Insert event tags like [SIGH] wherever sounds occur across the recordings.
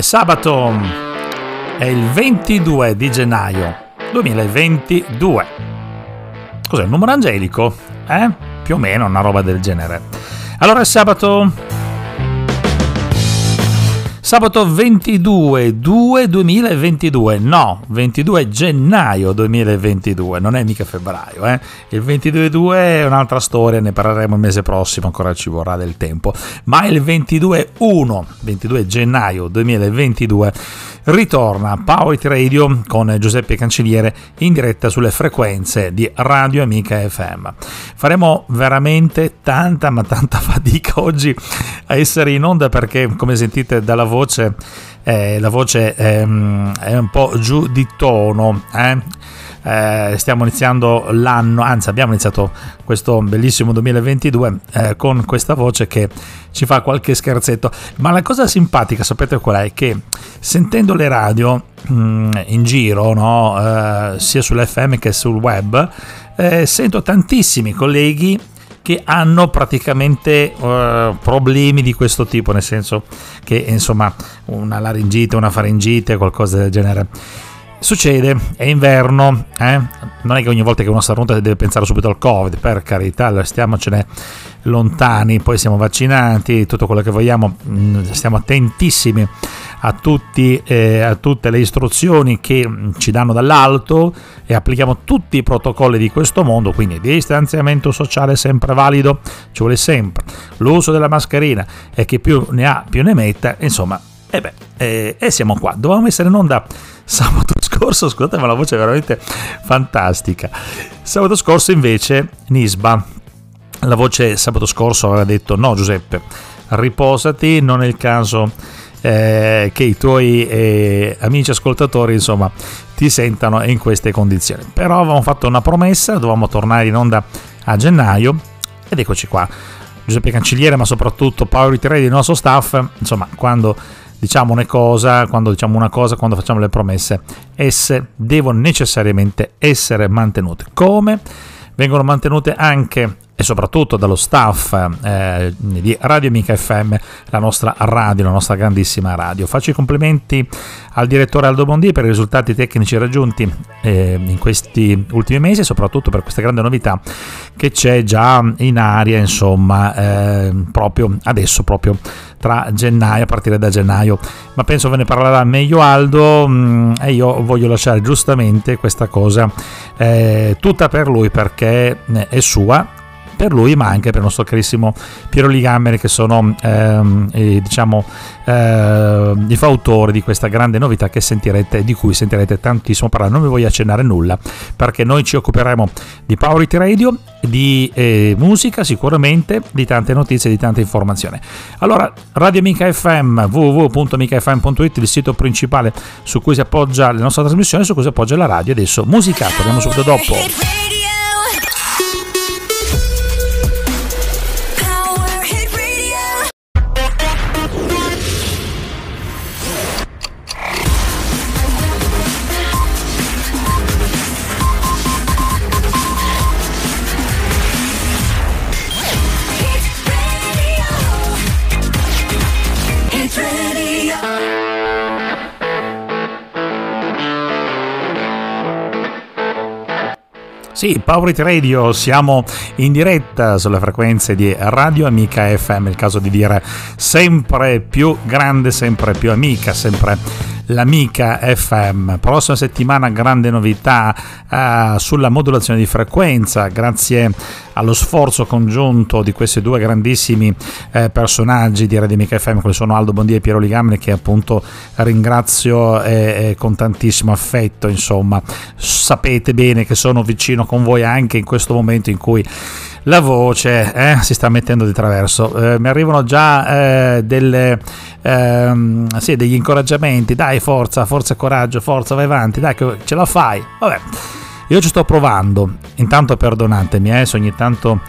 È sabato, è il 22 di gennaio 2022. Cos'è, il numero angelico? Eh? Più o meno una roba del genere. Allora è sabato. Sabato 22 2 2022, no, 22 gennaio 2022, non è mica febbraio, eh? Il 22 2 è un'altra storia, ne parleremo il mese prossimo, ancora ci vorrà del tempo, ma il 22 1, 22 gennaio 2022 ritorna Power It Radio con Giuseppe Cancelliere in diretta sulle frequenze di Radio Amica FM. Faremo veramente tanta ma tanta [LAUGHS] fatica oggi a essere in onda perché come sentite dalla voce eh, la voce ehm, è un po' giù di tono eh? Eh, stiamo iniziando l'anno, anzi abbiamo iniziato questo bellissimo 2022 eh, con questa voce che ci fa qualche scherzetto, ma la cosa simpatica sapete qual è? Che sentendo le radio mh, mm, in giro, no? eh, sia sull'FM che sul web, eh, sento tantissimi colleghi che hanno praticamente uh, problemi di questo tipo, nel senso che insomma una laringite, una faringite, qualcosa del genere Succede, è inverno, eh? non è che ogni volta che uno starnuta deve pensare subito al Covid, per carità, stiamocene lontani, poi siamo vaccinati, tutto quello che vogliamo, mm, stiamo attentissimi a, tutti, eh, a tutte le istruzioni che ci danno dall'alto e applichiamo tutti i protocolli di questo mondo, quindi distanziamento sociale sempre valido, ci vuole sempre, l'uso della mascherina e chi più ne ha più ne metta, insomma, e beh, eh, siamo qua, dovevamo essere in onda sabato scorso, scusate ma la voce è veramente fantastica. Sabato scorso invece Nisba, la voce sabato scorso aveva detto no Giuseppe, riposati, non è il caso eh, che i tuoi eh, amici ascoltatori insomma ti sentano in queste condizioni. Però avevamo fatto una promessa, dovevamo tornare in onda a gennaio ed eccoci qua. Giuseppe Cancelliere, ma soprattutto Paolo Riterelli, il nostro staff, insomma, quando diciamo una cosa, quando diciamo una cosa, quando facciamo le promesse, esse devono necessariamente essere mantenute. Come vengono mantenute anche e soprattutto dallo staff eh, di Radio Amica FM, la nostra radio, la nostra grandissima radio. Faccio i complimenti al direttore Aldo Bondi per i risultati tecnici raggiunti eh, in questi ultimi mesi e soprattutto per questa grande novità che c'è già in aria, insomma, eh, proprio adesso, proprio tra gennaio, a partire da gennaio. Ma penso ve ne parlerà meglio Aldo mh, mm, e io voglio lasciare giustamente questa cosa eh, tutta per lui perché eh, è sua per lui ma anche per il nostro carissimo Piero Ligammeri che sono ehm, eh, diciamo eh, i fautori di questa grande novità che sentirete di cui sentirete tantissimo parlare. Non vi voglio accennare nulla perché noi ci occuperemo di Power It Radio di eh, musica sicuramente di tante notizie di tante informazioni allora Radio Amica FM www.amicafm.it il sito principale su cui si appoggia la nostra trasmissione su cui si appoggia la radio. Adesso musica torniamo subito dopo [LAUGHS] Sì, Power It Radio, siamo in diretta sulle frequenze di Radio Amica FM, il caso di dire sempre più grande, sempre più amica, sempre l'Amica FM. Prossima settimana grande novità uh, sulla modulazione di frequenza, grazie allo sforzo congiunto di questi due grandissimi eh, personaggi di Radio Amica FM, come sono Aldo Bondia e Piero Ligamne, che appunto ringrazio eh, con tantissimo affetto. Insomma, sapete bene che sono vicino con voi anche in questo momento in cui la voce eh, si sta mettendo di traverso. Eh, mi arrivano già eh, delle, ehm, sì, degli incoraggiamenti. Dai, forza, forza coraggio, forza, vai avanti, dai, che ce la fai. Vabbè, io ci sto provando. Intanto perdonatemi eh, se ogni tanto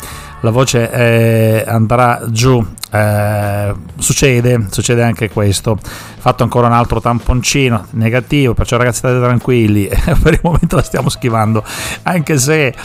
la voce eh, andrà giù. Eh, succede, succede anche questo. Fatto ancora un altro tamponcino negativo, perciò ragazzi state tranquilli, [LAUGHS] per il momento la stiamo schivando, anche se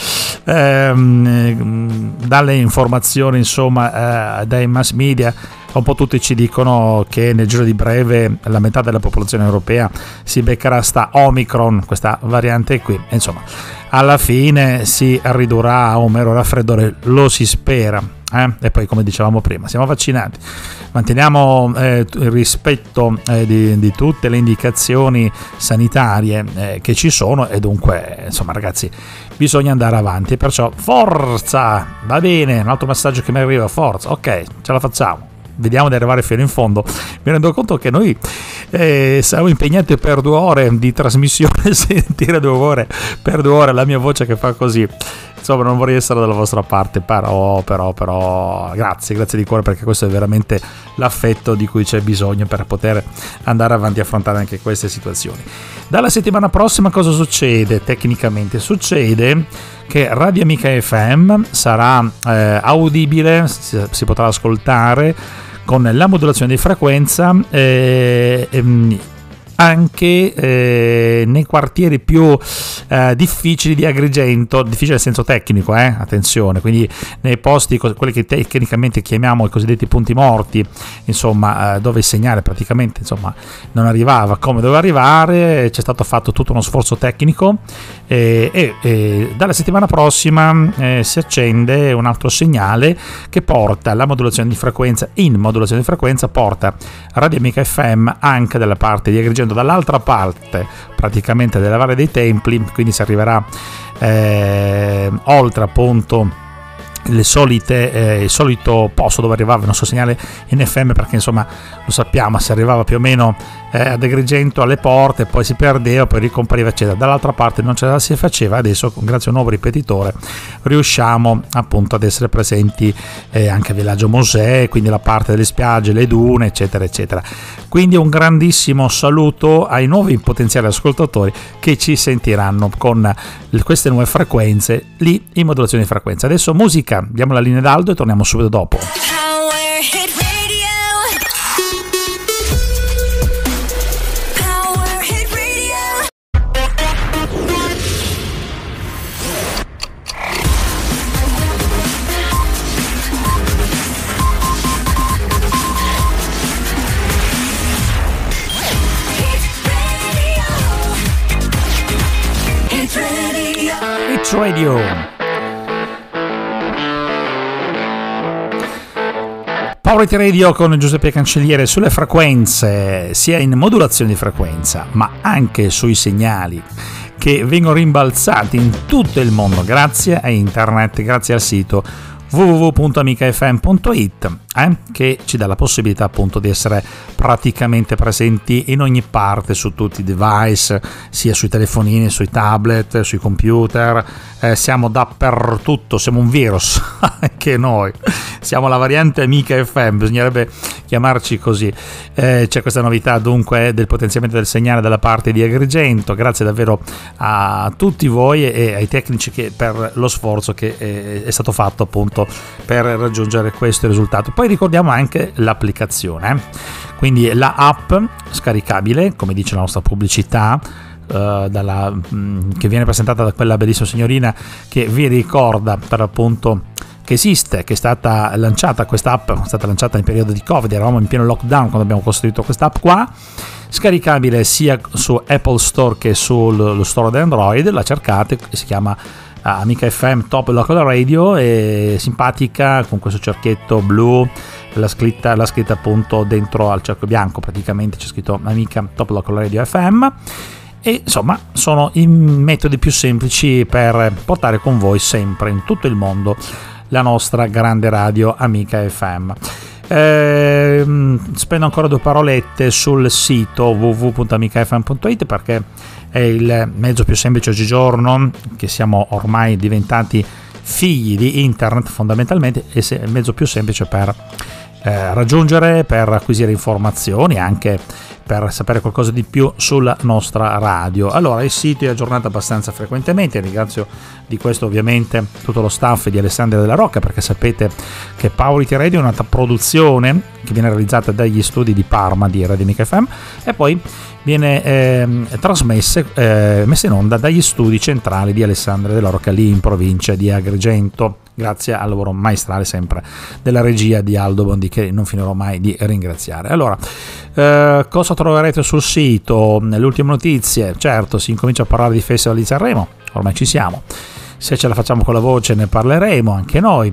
ehm, dalle informazioni, insomma, eh, dai mass media un po' tutti ci dicono che nel giro di breve la metà della popolazione europea si beccherà sta Omicron, questa variante qui. Insomma, alla fine si ridurrà a un mero raffreddore, lo si spera. Eh? E poi, come dicevamo prima, siamo vaccinati, manteniamo eh, il rispetto eh, di, di, tutte le indicazioni sanitarie eh, che ci sono e dunque, insomma, ragazzi, bisogna andare avanti. Perciò, forza! Va bene, un altro messaggio che mi arriva, forza, ok, ce la facciamo vediamo di arrivare fino in fondo. Mi rendo conto che noi eh, siamo impegnati per due ore di trasmissione, [LAUGHS] sentire due ore per due ore la mia voce che fa così. Insomma, non vorrei essere dalla vostra parte, però, però, però, grazie, grazie di cuore perché questo è veramente l'affetto di cui c'è bisogno per poter andare avanti e affrontare anche queste situazioni. Dalla settimana prossima cosa succede? Tecnicamente succede che Radio Amica FM sarà eh, audibile, si, si potrà ascoltare con la modulazione di frequenza eh, ehm, anche eh, nei quartieri più eh, difficili di Agrigento, difficile nel senso tecnico, eh? attenzione, quindi nei posti, quelli che tecnicamente chiamiamo i cosiddetti punti morti, insomma, eh, dove il segnale praticamente insomma, non arrivava come doveva arrivare, c'è stato fatto tutto uno sforzo tecnico e, e, e dalla settimana prossima eh, si accende un altro segnale che porta la modulazione di frequenza, in modulazione di frequenza porta Radio Amica FM anche dalla parte di Agrigento, dall'altra parte praticamente della Valle dei Templi, quindi si arriverà eh, oltre appunto le solite, eh, il solito posto dove arrivava il nostro segnale in FM perché insomma lo sappiamo si arrivava più o meno eh, ad Agrigento alle porte poi si perdeva poi ricompariva eccetera. Dall'altra parte non ce la si faceva adesso grazie a un nuovo ripetitore riusciamo appunto ad essere presenti eh, anche a Villaggio Mosè quindi la parte delle spiagge le dune eccetera eccetera. Quindi un grandissimo saluto ai nuovi potenziali ascoltatori che ci sentiranno con queste nuove frequenze lì in modulazione di frequenza. Adesso musica musica. Diamo la linea d'Aldo e torniamo subito dopo. Radio. Power Radio con Giuseppe Cancelliere sulle frequenze, sia in modulazione di frequenza, ma anche sui segnali che vengono rimbalzati in tutto il mondo grazie a internet, grazie al sito www.amicafm.it eh, che ci dà la possibilità appunto di essere praticamente presenti in ogni parte su tutti i device sia sui telefonini, sui tablet, sui computer. Eh, siamo dappertutto, siamo un virus [LAUGHS] anche noi. Siamo la variante amica FM bisognerebbe chiamarci così. Eh, c'è questa novità dunque del potenziamento del segnale dalla parte di Agrigento. Grazie davvero a tutti voi e ai tecnici che, per lo sforzo che eh, è stato fatto appunto per raggiungere questo risultato. Poi ricordiamo anche l'applicazione, quindi la app scaricabile, come dice la nostra pubblicità, Uh, dalla, mm, che viene presentata da quella bellissima signorina che vi ricorda per appunto che esiste, che è stata lanciata questa app, è stata lanciata in periodo di Covid, eravamo in pieno lockdown quando abbiamo costruito questa app qua, scaricabile sia su Apple Store che sullo store di Android, la cercate, si chiama Amica FM Top Local Radio è simpatica con questo cerchietto blu la scritta, la scritta appunto dentro al cerchio bianco praticamente c'è scritto Amica Top Local Radio FM e insomma sono i metodi più semplici per portare con voi sempre in tutto il mondo la nostra grande radio Amica FM. Eh, spendo ancora due parolette sul sito www.amicafm.it perché è il mezzo più semplice oggigiorno, che siamo ormai diventati figli di internet fondamentalmente, è il mezzo più semplice per eh, raggiungere per acquisire informazioni anche per sapere qualcosa di più sulla nostra radio. Allora, il sito è aggiornato abbastanza frequentemente, ringrazio di questo ovviamente tutto lo staff di Alessandria della Rocca perché sapete che Powerity Radio è una produzione che viene realizzata dagli studi di Parma di Radio Mica FM e poi viene eh, trasmessa eh, messa in onda dagli studi centrali di Alessandria della Rocca lì in provincia di Agrigento grazie al lavoro maestrale sempre della regia di Aldo Bondi che non finirò mai di ringraziare. Allora, eh, cosa troverete sul sito? Le ultime notizie, certo, si incomincia a parlare di Festival di Sanremo, ormai ci siamo. Se ce la facciamo con la voce ne parleremo anche noi.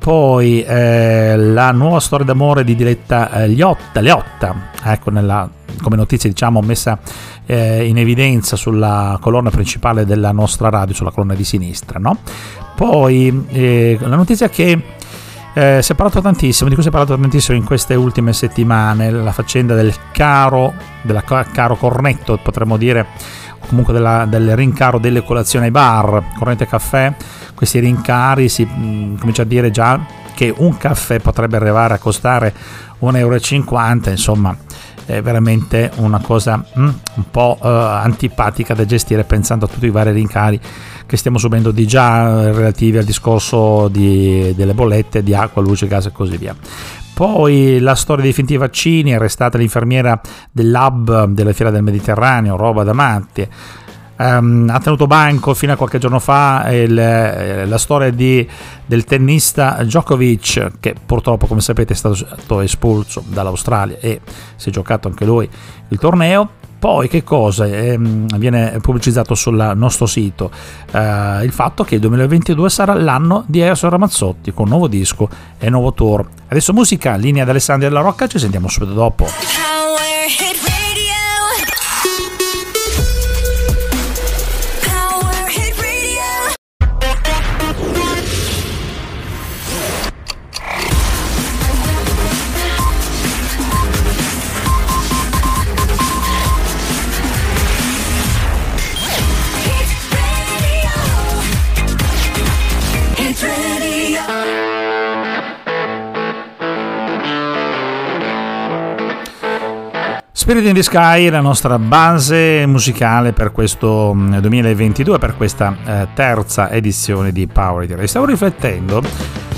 Poi eh, la nuova storia d'amore di Diletta eh, Liotta, Liotta, ecco nella, come notizia diciamo messa eh, in evidenza sulla colonna principale della nostra radio, sulla colonna di sinistra. No? Poi eh, la notizia che eh, si è parlato tantissimo, di cui si è parlato tantissimo in queste ultime settimane, la faccenda del caro, della caro cornetto, potremmo dire, o comunque della, del rincaro delle colazioni ai bar, corrente caffè, questi rincari si mh, mm, comincia a dire già che un caffè potrebbe arrivare a costare 1,50 euro, insomma è veramente una cosa mm, un po' uh, antipatica da gestire pensando a tutti i vari rincari che stiamo subendo di già eh, relativi al discorso di, delle bollette di acqua, luce, gas e così via. Poi la storia dei finti vaccini, arrestata l'infermiera del lab della Fiera del Mediterraneo, roba da matti. Um, ha tenuto banco fino a qualche giorno fa il, eh, la storia di, del tennista Djokovic che purtroppo come sapete è stato espulso dall'Australia e si è giocato anche lui il torneo poi che cosa? Eh, viene pubblicizzato sul nostro sito eh, il fatto che il 2022 sarà l'anno di Eros Ramazzotti con nuovo disco e nuovo tour. Adesso musica, linea di Alessandria della Rocca, ci sentiamo subito dopo. Spirit in the Sky la nostra base musicale per questo 2022, mm, per questa eh, terza edizione di Power It Stavo riflettendo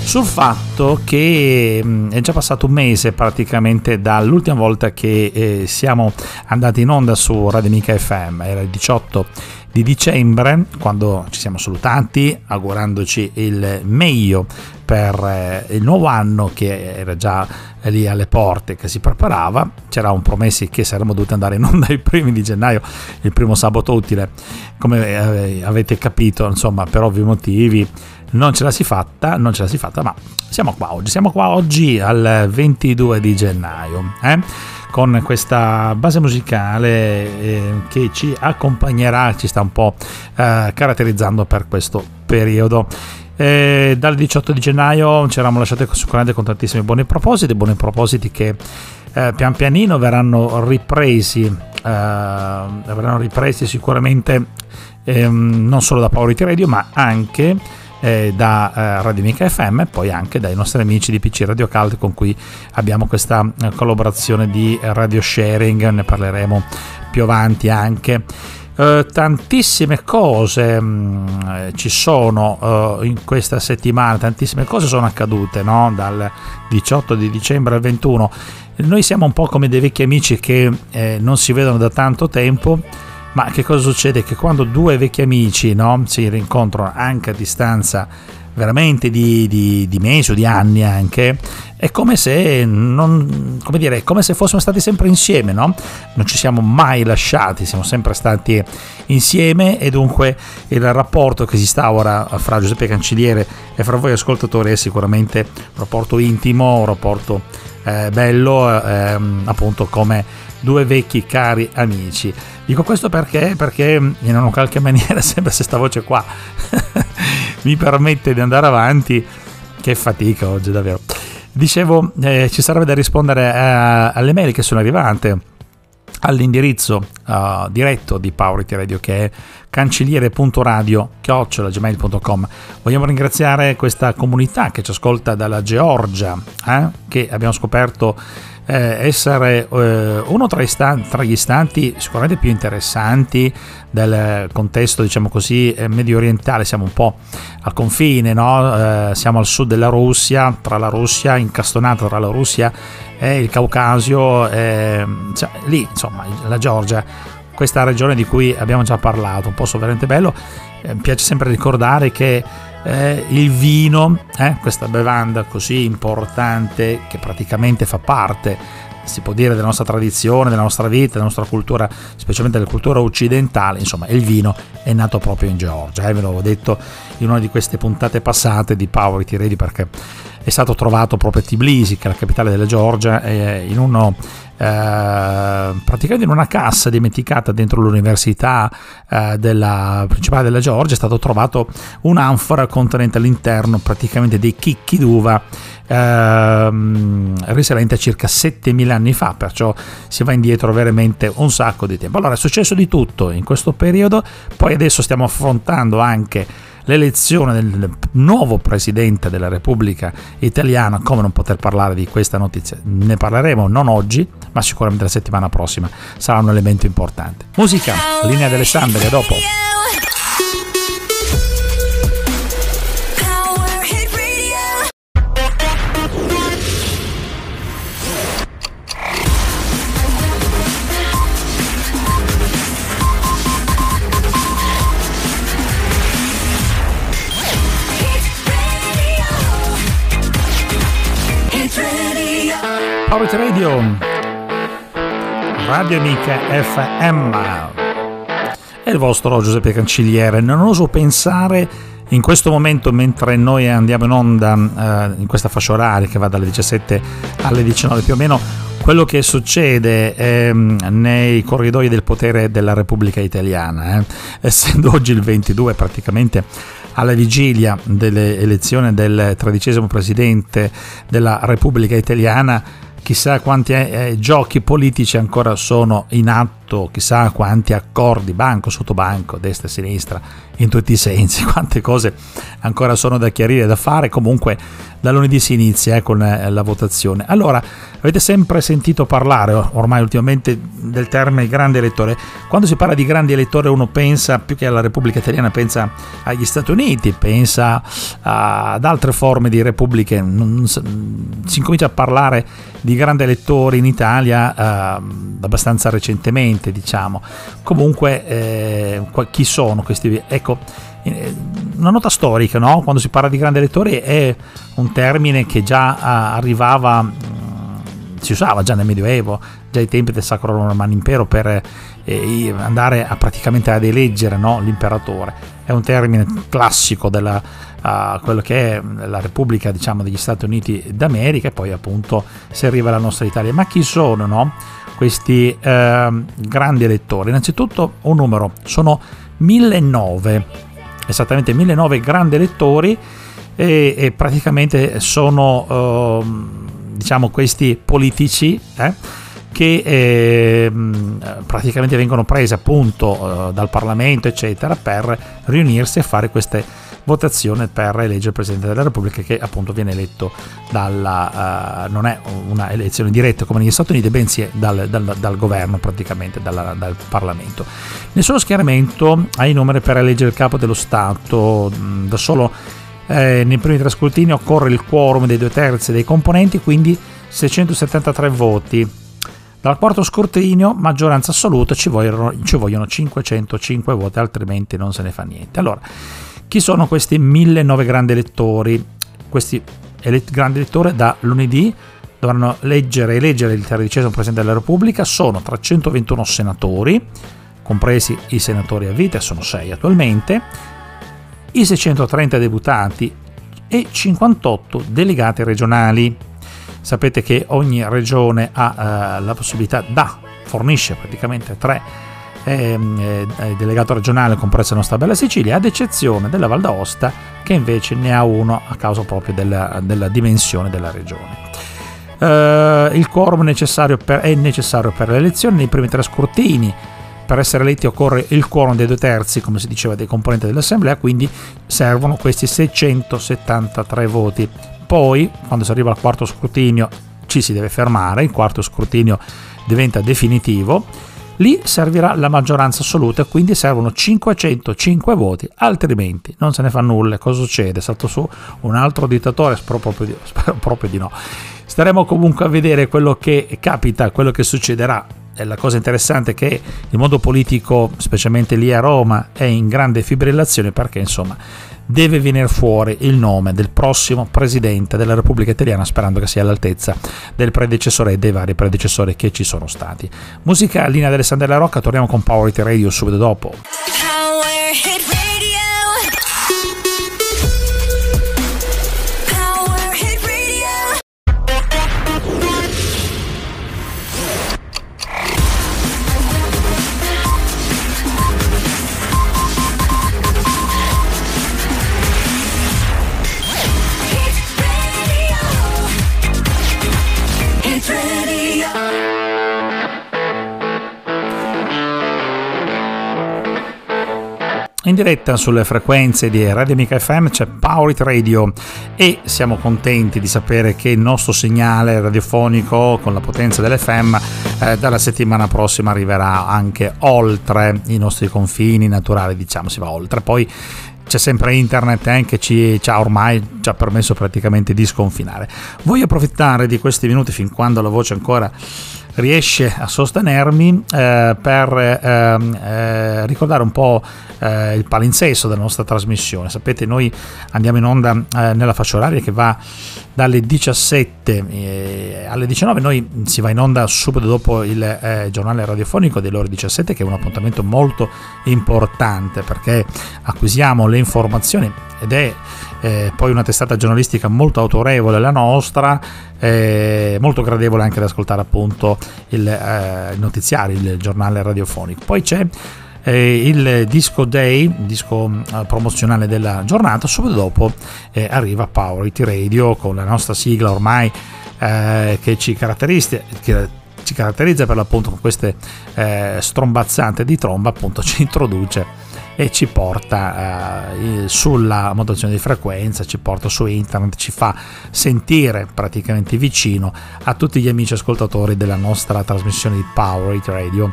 sul fatto che mm, è già passato un mese praticamente dall'ultima volta che eh, siamo andati in onda su Radio Mica FM, era il 18 di dicembre, quando ci siamo salutati, augurandoci il meglio per eh, il nuovo anno che era già lì alle porte, che si preparava. C'eravamo promessi che saremmo dovuti andare in onda [LAUGHS] i primi di gennaio, il primo sabato utile, come eh, avete capito, insomma, per ovvi motivi non ce la si fatta, non ce la si fatta, ma siamo qua oggi, siamo qua oggi al 22 di gennaio. Eh? Con questa base musicale eh, che ci accompagnerà, ci sta un po' eh, caratterizzando per questo periodo. E dal 18 di gennaio ci eravamo lasciati sicuramente con tantissimi buoni propositi, buoni propositi che eh, pian pianino verranno ripresi, eh, verranno ripresi sicuramente ehm, non solo da Power Radio ma anche eh, da eh, Radio Mica FM e poi anche dai nostri amici di PC Radio Cult con cui abbiamo questa eh, collaborazione di radio sharing, ne parleremo più avanti anche. Uh, tantissime cose um, ci sono uh, in questa settimana, tantissime cose sono accadute no? dal 18 di dicembre al 21. Noi siamo un po' come dei vecchi amici che eh, non si vedono da tanto tempo ma che cosa succede? Che quando due vecchi amici no, si rincontrano anche a distanza veramente di, di, di, mesi o di anni anche, è come se, non, come dire, è come se fossimo stati sempre insieme, no? Non ci siamo mai lasciati, siamo sempre stati insieme e dunque il rapporto che si sta ora fra Giuseppe Cancelliere e fra voi ascoltatori è sicuramente un rapporto intimo, un rapporto eh, bello, eh, appunto come due vecchi cari amici. Dico questo perché? Perché in una qualche [LAUGHS] maniera sempre se sta voce qua [LAUGHS] mi permette di andare avanti. Che fatica oggi davvero. Dicevo, eh, ci sarebbe da rispondere a, eh, alle mail che sono arrivate all'indirizzo uh, diretto di Powerity Radio che è cancelliere.radio.gmail.com Vogliamo ringraziare questa comunità che ci ascolta dalla Georgia, eh? che abbiamo scoperto essere eh, uno tra, istanti, tra, gli istanti sicuramente più interessanti del contesto, diciamo così, eh, medio orientale. Siamo un po' al confine, no? Eh, siamo al sud della Russia, tra la Russia, incastonata tra la Russia e il Caucasio, cioè, lì insomma la Georgia questa regione di cui abbiamo già parlato, un posto veramente bello. Eh, mi piace sempre ricordare che eh, il vino, eh, questa bevanda così importante che praticamente fa parte si può dire della nostra tradizione, della nostra vita, della nostra cultura, specialmente della cultura occidentale, insomma il vino è nato proprio in Georgia, eh, ve l'avevo detto in una di queste puntate passate di Power Ready perché è stato trovato proprio a Tbilisi, che è la capitale della Georgia, in uno eh, praticamente in una cassa dimenticata dentro l'università eh, della principale della Georgia è stato trovato un'anfora contenente all'interno praticamente dei chicchi d'uva ehm, risalente a circa 7000 anni fa, perciò si va indietro veramente un sacco di tempo. Allora è successo di tutto in questo periodo, poi adesso stiamo affrontando anche l'elezione del nuovo presidente della Repubblica Italiana, come non poter parlare di questa notizia? Ne parleremo non oggi, ma sicuramente la settimana prossima sarà un elemento importante. Musica, linea delle Alessandria, dopo. Power Radio. Radio Amica FM è il vostro Giuseppe Cancelliere. Non oso pensare in questo momento mentre noi andiamo in onda eh, in questa fascia oraria che va dalle 17 alle 19 più o meno quello che succede eh, nei corridoi del potere della Repubblica Italiana eh. essendo oggi il 22 praticamente alla vigilia dell'elezione del tredicesimo presidente della Repubblica Italiana chissà quanti eh, giochi politici ancora sono in atto, chissà quanti accordi, banco sotto banco, destra e sinistra, in tutti i sensi, [LAUGHS] quante cose ancora sono da chiarire, da fare, comunque da lunedì si inizia eh, con eh, la votazione. Allora, avete sempre sentito parlare ormai ultimamente del termine grande elettore. Quando si parla di grandi elettori uno pensa più che alla Repubblica Italiana, pensa agli Stati Uniti, pensa ad altre forme di repubbliche. Si incomincia a parlare di grandi elettori in Italia eh, abbastanza recentemente, diciamo. Comunque, eh, chi sono questi? Ecco, eh, una nota storica, no? quando si parla di grandi elettori è un termine che già ah, arrivava, mm, si usava già nel Medioevo, già ai tempi del Sacro Romano Impero per eh, andare a praticamente ad eleggere no? l'imperatore. È un termine classico della uh, quello che è la Repubblica diciamo, degli Stati Uniti d'America e poi appunto si arriva alla nostra Italia. Ma chi sono no? questi uh, grandi elettori? Innanzitutto un numero, sono 1009 esattamente 1009 grandi elettori e, e praticamente sono uh, diciamo questi politici eh, che eh, praticamente vengono presi appunto uh, dal Parlamento eccetera per riunirsi e fare queste votazione per eleggere il Presidente della Repubblica che appunto viene eletto dalla, uh, non è una elezione diretta come negli Stati Uniti, bensì dal, dal, dal governo praticamente, dalla, dal Parlamento. Nel suo schieramento ha i numeri per eleggere il capo dello Stato, mm, da solo eh, nei primi tre scrutini occorre il quorum dei due terzi dei componenti, quindi 673 voti. Dal quarto scrutinio, maggioranza assoluta, ci vogliono, ci vogliono 505 voti, altrimenti non se ne fa niente. Allora, chi sono questi 1009 grandi elettori? Questi ele- grandi elettori da lunedì dovranno leggere e eleggere il tredicesimo Presidente della Repubblica, sono 321 senatori, compresi i senatori a vita, sono 6 attualmente, i 630 deputati e 58 delegati regionali. Sapete che ogni regione ha eh, la possibilità, da, fornisce praticamente tre eh, delegato regionale compresso la nostra bella Sicilia, ad eccezione della Val d'Aosta che invece ne ha uno a causa proprio della, della dimensione della regione. eh, il quorum necessario per, è necessario per le elezioni nei primi tre scrutini. Per essere eletti occorre il quorum dei due terzi, come si diceva, dei componenti dell'Assemblea, quindi servono questi 673 voti. Poi, quando si arriva al quarto scrutinio, ci si deve fermare, il quarto scrutinio diventa definitivo lì servirà la maggioranza assoluta, quindi servono 505 voti, altrimenti non se ne fa nulla. Cosa succede? È stato su un altro dittatore? Spero proprio di, [LAUGHS] spero proprio di no. Staremo comunque a vedere quello che capita, quello che succederà. La cosa interessante è che il mondo politico, specialmente lì a Roma, è in grande fibrillazione perché insomma deve venire fuori il nome del prossimo presidente della Repubblica Italiana, sperando che sia all'altezza del predecessore e dei vari predecessori che ci sono stati. Musica linea dell'Alessandra Rocca, torniamo con Power It Radio subito dopo. In diretta sulle frequenze di Radio Amica FM c'è Power It Radio e siamo contenti di sapere che il nostro segnale radiofonico con la potenza dell'FM eh, dalla settimana prossima arriverà anche oltre i nostri confini naturali, diciamo si va oltre. Poi c'è sempre internet eh, che ci, ci, ha ormai ci ha permesso praticamente di sconfinare. Voglio approfittare di questi minuti fin quando la voce ancora riesce a sostenermi eh, per ehm, eh, ricordare un po' eh, il palinsesto della nostra trasmissione. Sapete, noi andiamo in onda eh, nella fascia oraria che va dalle 17 eh, alle 19, noi si va in onda subito dopo il eh, giornale radiofonico delle ore 17 che è un appuntamento molto importante perché acquisiamo le informazioni ed è eh, poi una testata giornalistica molto autorevole la nostra, eh, molto gradevole anche da ascoltare appunto il, eh, notiziario, il giornale radiofonico. Poi c'è eh, il disco day, il disco eh, promozionale della giornata, subito dopo eh, arriva Power IT Radio con la nostra sigla ormai che ci caratterizza, che ci caratterizza per l'appunto con queste strombazzate di tromba, appunto [LAUGHS] ci introduce e ci porta eh, sulla modulazione di frequenza, ci porta su internet, ci fa sentire praticamente vicino a tutti gli amici ascoltatori della nostra trasmissione di Power It Radio.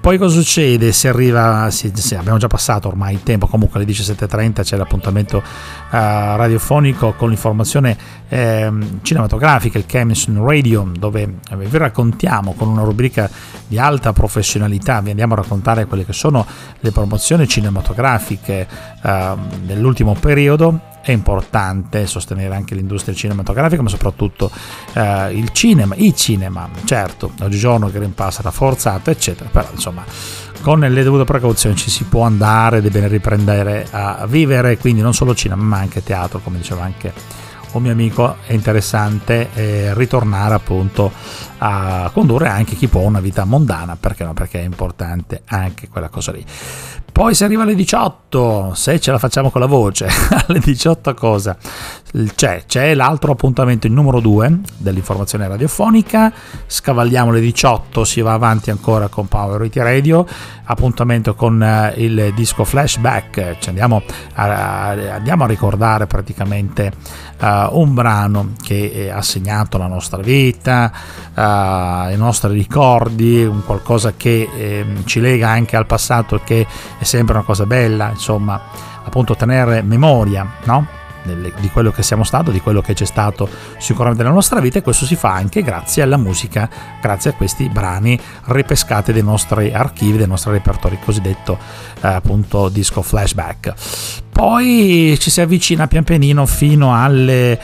Poi cosa succede? Si arriva, si, si, abbiamo già passato ormai il tempo, comunque alle 17.30 c'è l'appuntamento uh, radiofonico con l'informazione eh, cinematografica, il Chemison Radio, dove vi raccontiamo con una rubrica di alta professionalità, vi andiamo a raccontare quelle che sono le promozioni cinematografiche uh, dell'ultimo periodo. È importante sostenere anche l'industria cinematografica, ma soprattutto eh, il cinema, i cinema, certo, oggigiorno Green Pass era forzato, eccetera, però insomma con le dovute precauzioni ci si può andare ed è bene riprendere a vivere, quindi non solo cinema ma anche teatro, come diceva anche un mio amico, è interessante eh, ritornare appunto a condurre anche chi può una vita mondana, perché no? Perché è importante anche quella cosa lì. Poi si arriva alle 18, se ce la facciamo con la voce, [LAUGHS] alle 18 cosa? C'è, c'è l'altro appuntamento, il numero 2 dell'informazione radiofonica, scavalliamo le 18, si va avanti ancora con Power It Radio, appuntamento con uh, il disco flashback, ci andiamo a, andiamo a ricordare praticamente uh, un brano che ha segnato la nostra vita, uh, i nostri ricordi, un qualcosa che eh, ci lega anche al passato che è sempre una cosa bella, insomma, appunto tenere memoria, no? di quello che siamo stato, di quello che c'è stato sicuramente nella nostra vita e questo si fa anche grazie alla musica, grazie a questi brani ripescati dai nostri archivi, dei nostri repertori, cosiddetto eh, appunto disco flashback. Poi ci si avvicina pian pianino fino alle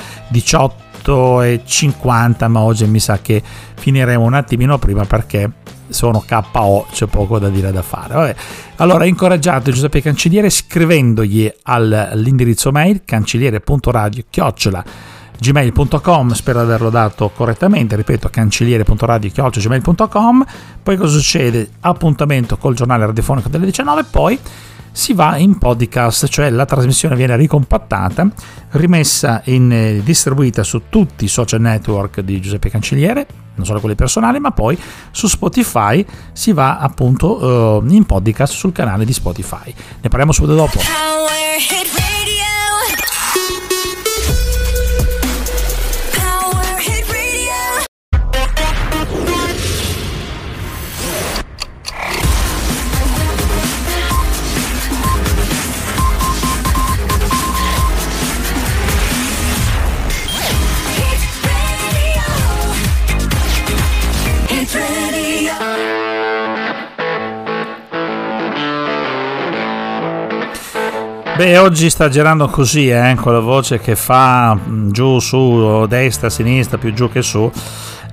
18.50, ma oggi mi sa che finiremo un attimino prima perché sono KO, c'è poco da dire da fare. Vabbè. Allora, incoraggiate Giuseppe Cancelliere scrivendogli all'indirizzo mail cancelliere.radio chiocciola gmail.com spero di averlo dato correttamente ripeto cancelliere.radio gmail.com poi cosa succede appuntamento col giornale radiofonico delle 19 poi si va in podcast, cioè la trasmissione viene ricompattata, rimessa in eh, distribuita su tutti i social network di Giuseppe Cancelliere, non solo quelli personali, ma poi su Spotify si va appunto uh, in podcast sul canale di Spotify. Ne parliamo subito dopo. Beh, oggi sta girando così, eh, con la voce che fa mm, giù, su, destra, sinistra, più giù che su.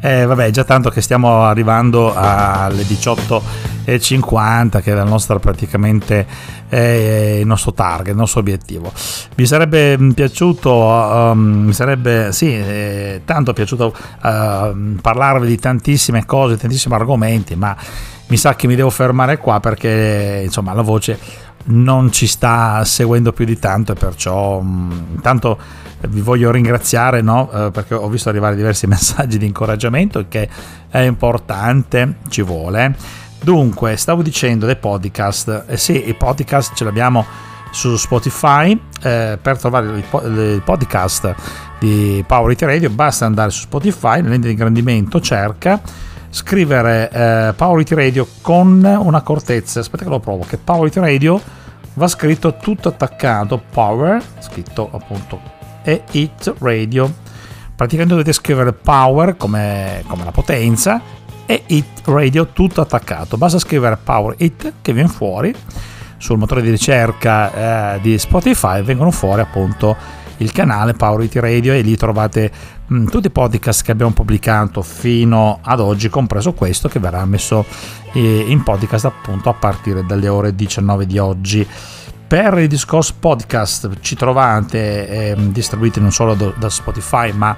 Eh, vabbè, già tanto che stiamo arrivando alle 18.50, che è la nostra praticamente eh, il nostro target, il nostro obiettivo. Mi sarebbe mm, piaciuto, um, mi sarebbe sì, eh, tanto piaciuto uh, parlarvi di tantissime cose, tantissimi argomenti, ma mi sa che mi devo fermare qua perché insomma la voce non ci sta seguendo più di tanto e perciò intanto mm, vi voglio ringraziare no? eh, perché ho visto arrivare diversi [LAUGHS] messaggi di incoraggiamento che è importante, ci vuole. Dunque, stavo dicendo dei podcast, eh sì, i podcast ce l'abbiamo su Spotify, eh, per trovare il, il, podcast di Power It Radio basta andare su Spotify, nell'ente di ingrandimento cerca scrivere eh, Power It Radio con un'accortezza. Aspetta che lo provo, che Power It Radio va scritto tutto attaccato, Power, scritto appunto e It Radio. Praticamente dovete scrivere Power come, come la potenza e It Radio tutto attaccato. Basta scrivere Power It che viene fuori sul motore di ricerca eh, di Spotify, vengono fuori appunto il canale Power It Radio e lì trovate mh, tutti i podcast che abbiamo pubblicato fino ad oggi, compreso questo che verrà messo eh, in podcast appunto a partire dalle ore 19 di oggi. Per il discorso podcast ci trovate eh, distribuiti non solo do, da Spotify ma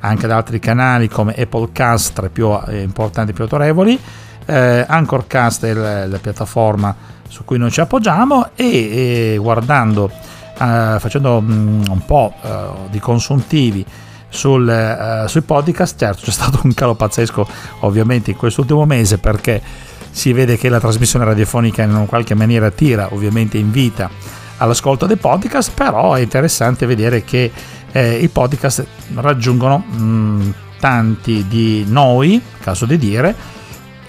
anche da altri canali come Applecast tra i più eh, importanti e più autorevoli, eh, Anchorcast è la, la, piattaforma su cui noi ci appoggiamo e, e guardando facendo mm, un po' eh, di consuntivi sul, eh, sui podcast, certo c'è stato un calo pazzesco ovviamente in quest'ultimo mese perché si vede che la trasmissione radiofonica in qualche maniera tira ovviamente invita all'ascolto dei podcast, però è interessante vedere che eh, i podcast raggiungono mh, mm, tanti di noi, caso di dire,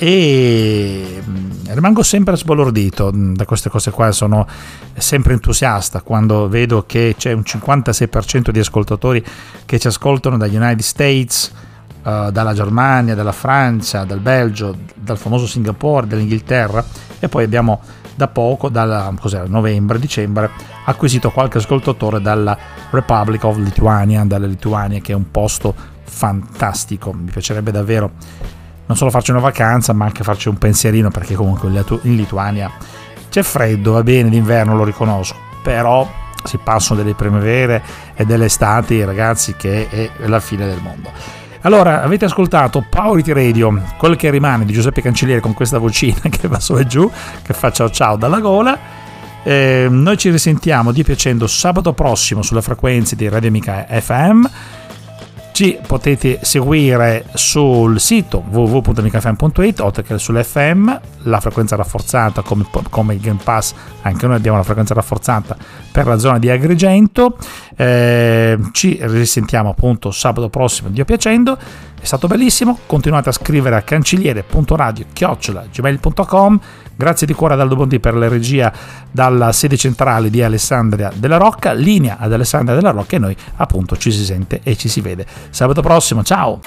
e mm, rimango sempre sbalordito mm, da queste cose qua, sono sempre entusiasta quando vedo che c'è un 56% di ascoltatori che ci ascoltano dagli United States, uh, dalla Germania, dalla Francia, dal Belgio, dal famoso Singapore, dall'Inghilterra. E poi abbiamo da poco, dal novembre, dicembre, acquisito qualche ascoltatore dalla Republic of Lithuania, dalla Lituania che è un posto fantastico, mi piacerebbe davvero non solo farci una vacanza, ma anche farci un pensierino, perché comunque in Lituania c'è freddo, va bene, d'inverno lo riconosco, però si passano delle primavere e delle estati, ragazzi, che è la fine del mondo. Allora, avete ascoltato Power Radio, quel che rimane di Giuseppe Cancelliere con questa vocina [LAUGHS] che va su e giù, che fa ciao ciao dalla gola. Eh, noi ci risentiamo di piacendo sabato prossimo sulle frequenze di Radio Amica FM ci potete seguire sul sito www.micafm.it oltre che sull'FM, la frequenza rafforzata come, come, il Game Pass, anche noi abbiamo la frequenza rafforzata per la zona di Agrigento. Eh, ci risentiamo appunto sabato prossimo, Dio piacendo. È stato bellissimo, continuate a scrivere a cancelliere.radio.gmail.com Grazie di cuore ad Aldo Bondi per la regia dalla sede centrale di Alessandria della Rocca, linea ad Alessandria della Rocca e noi appunto ci si sente e ci si vede. Sabato prossimo, ciao!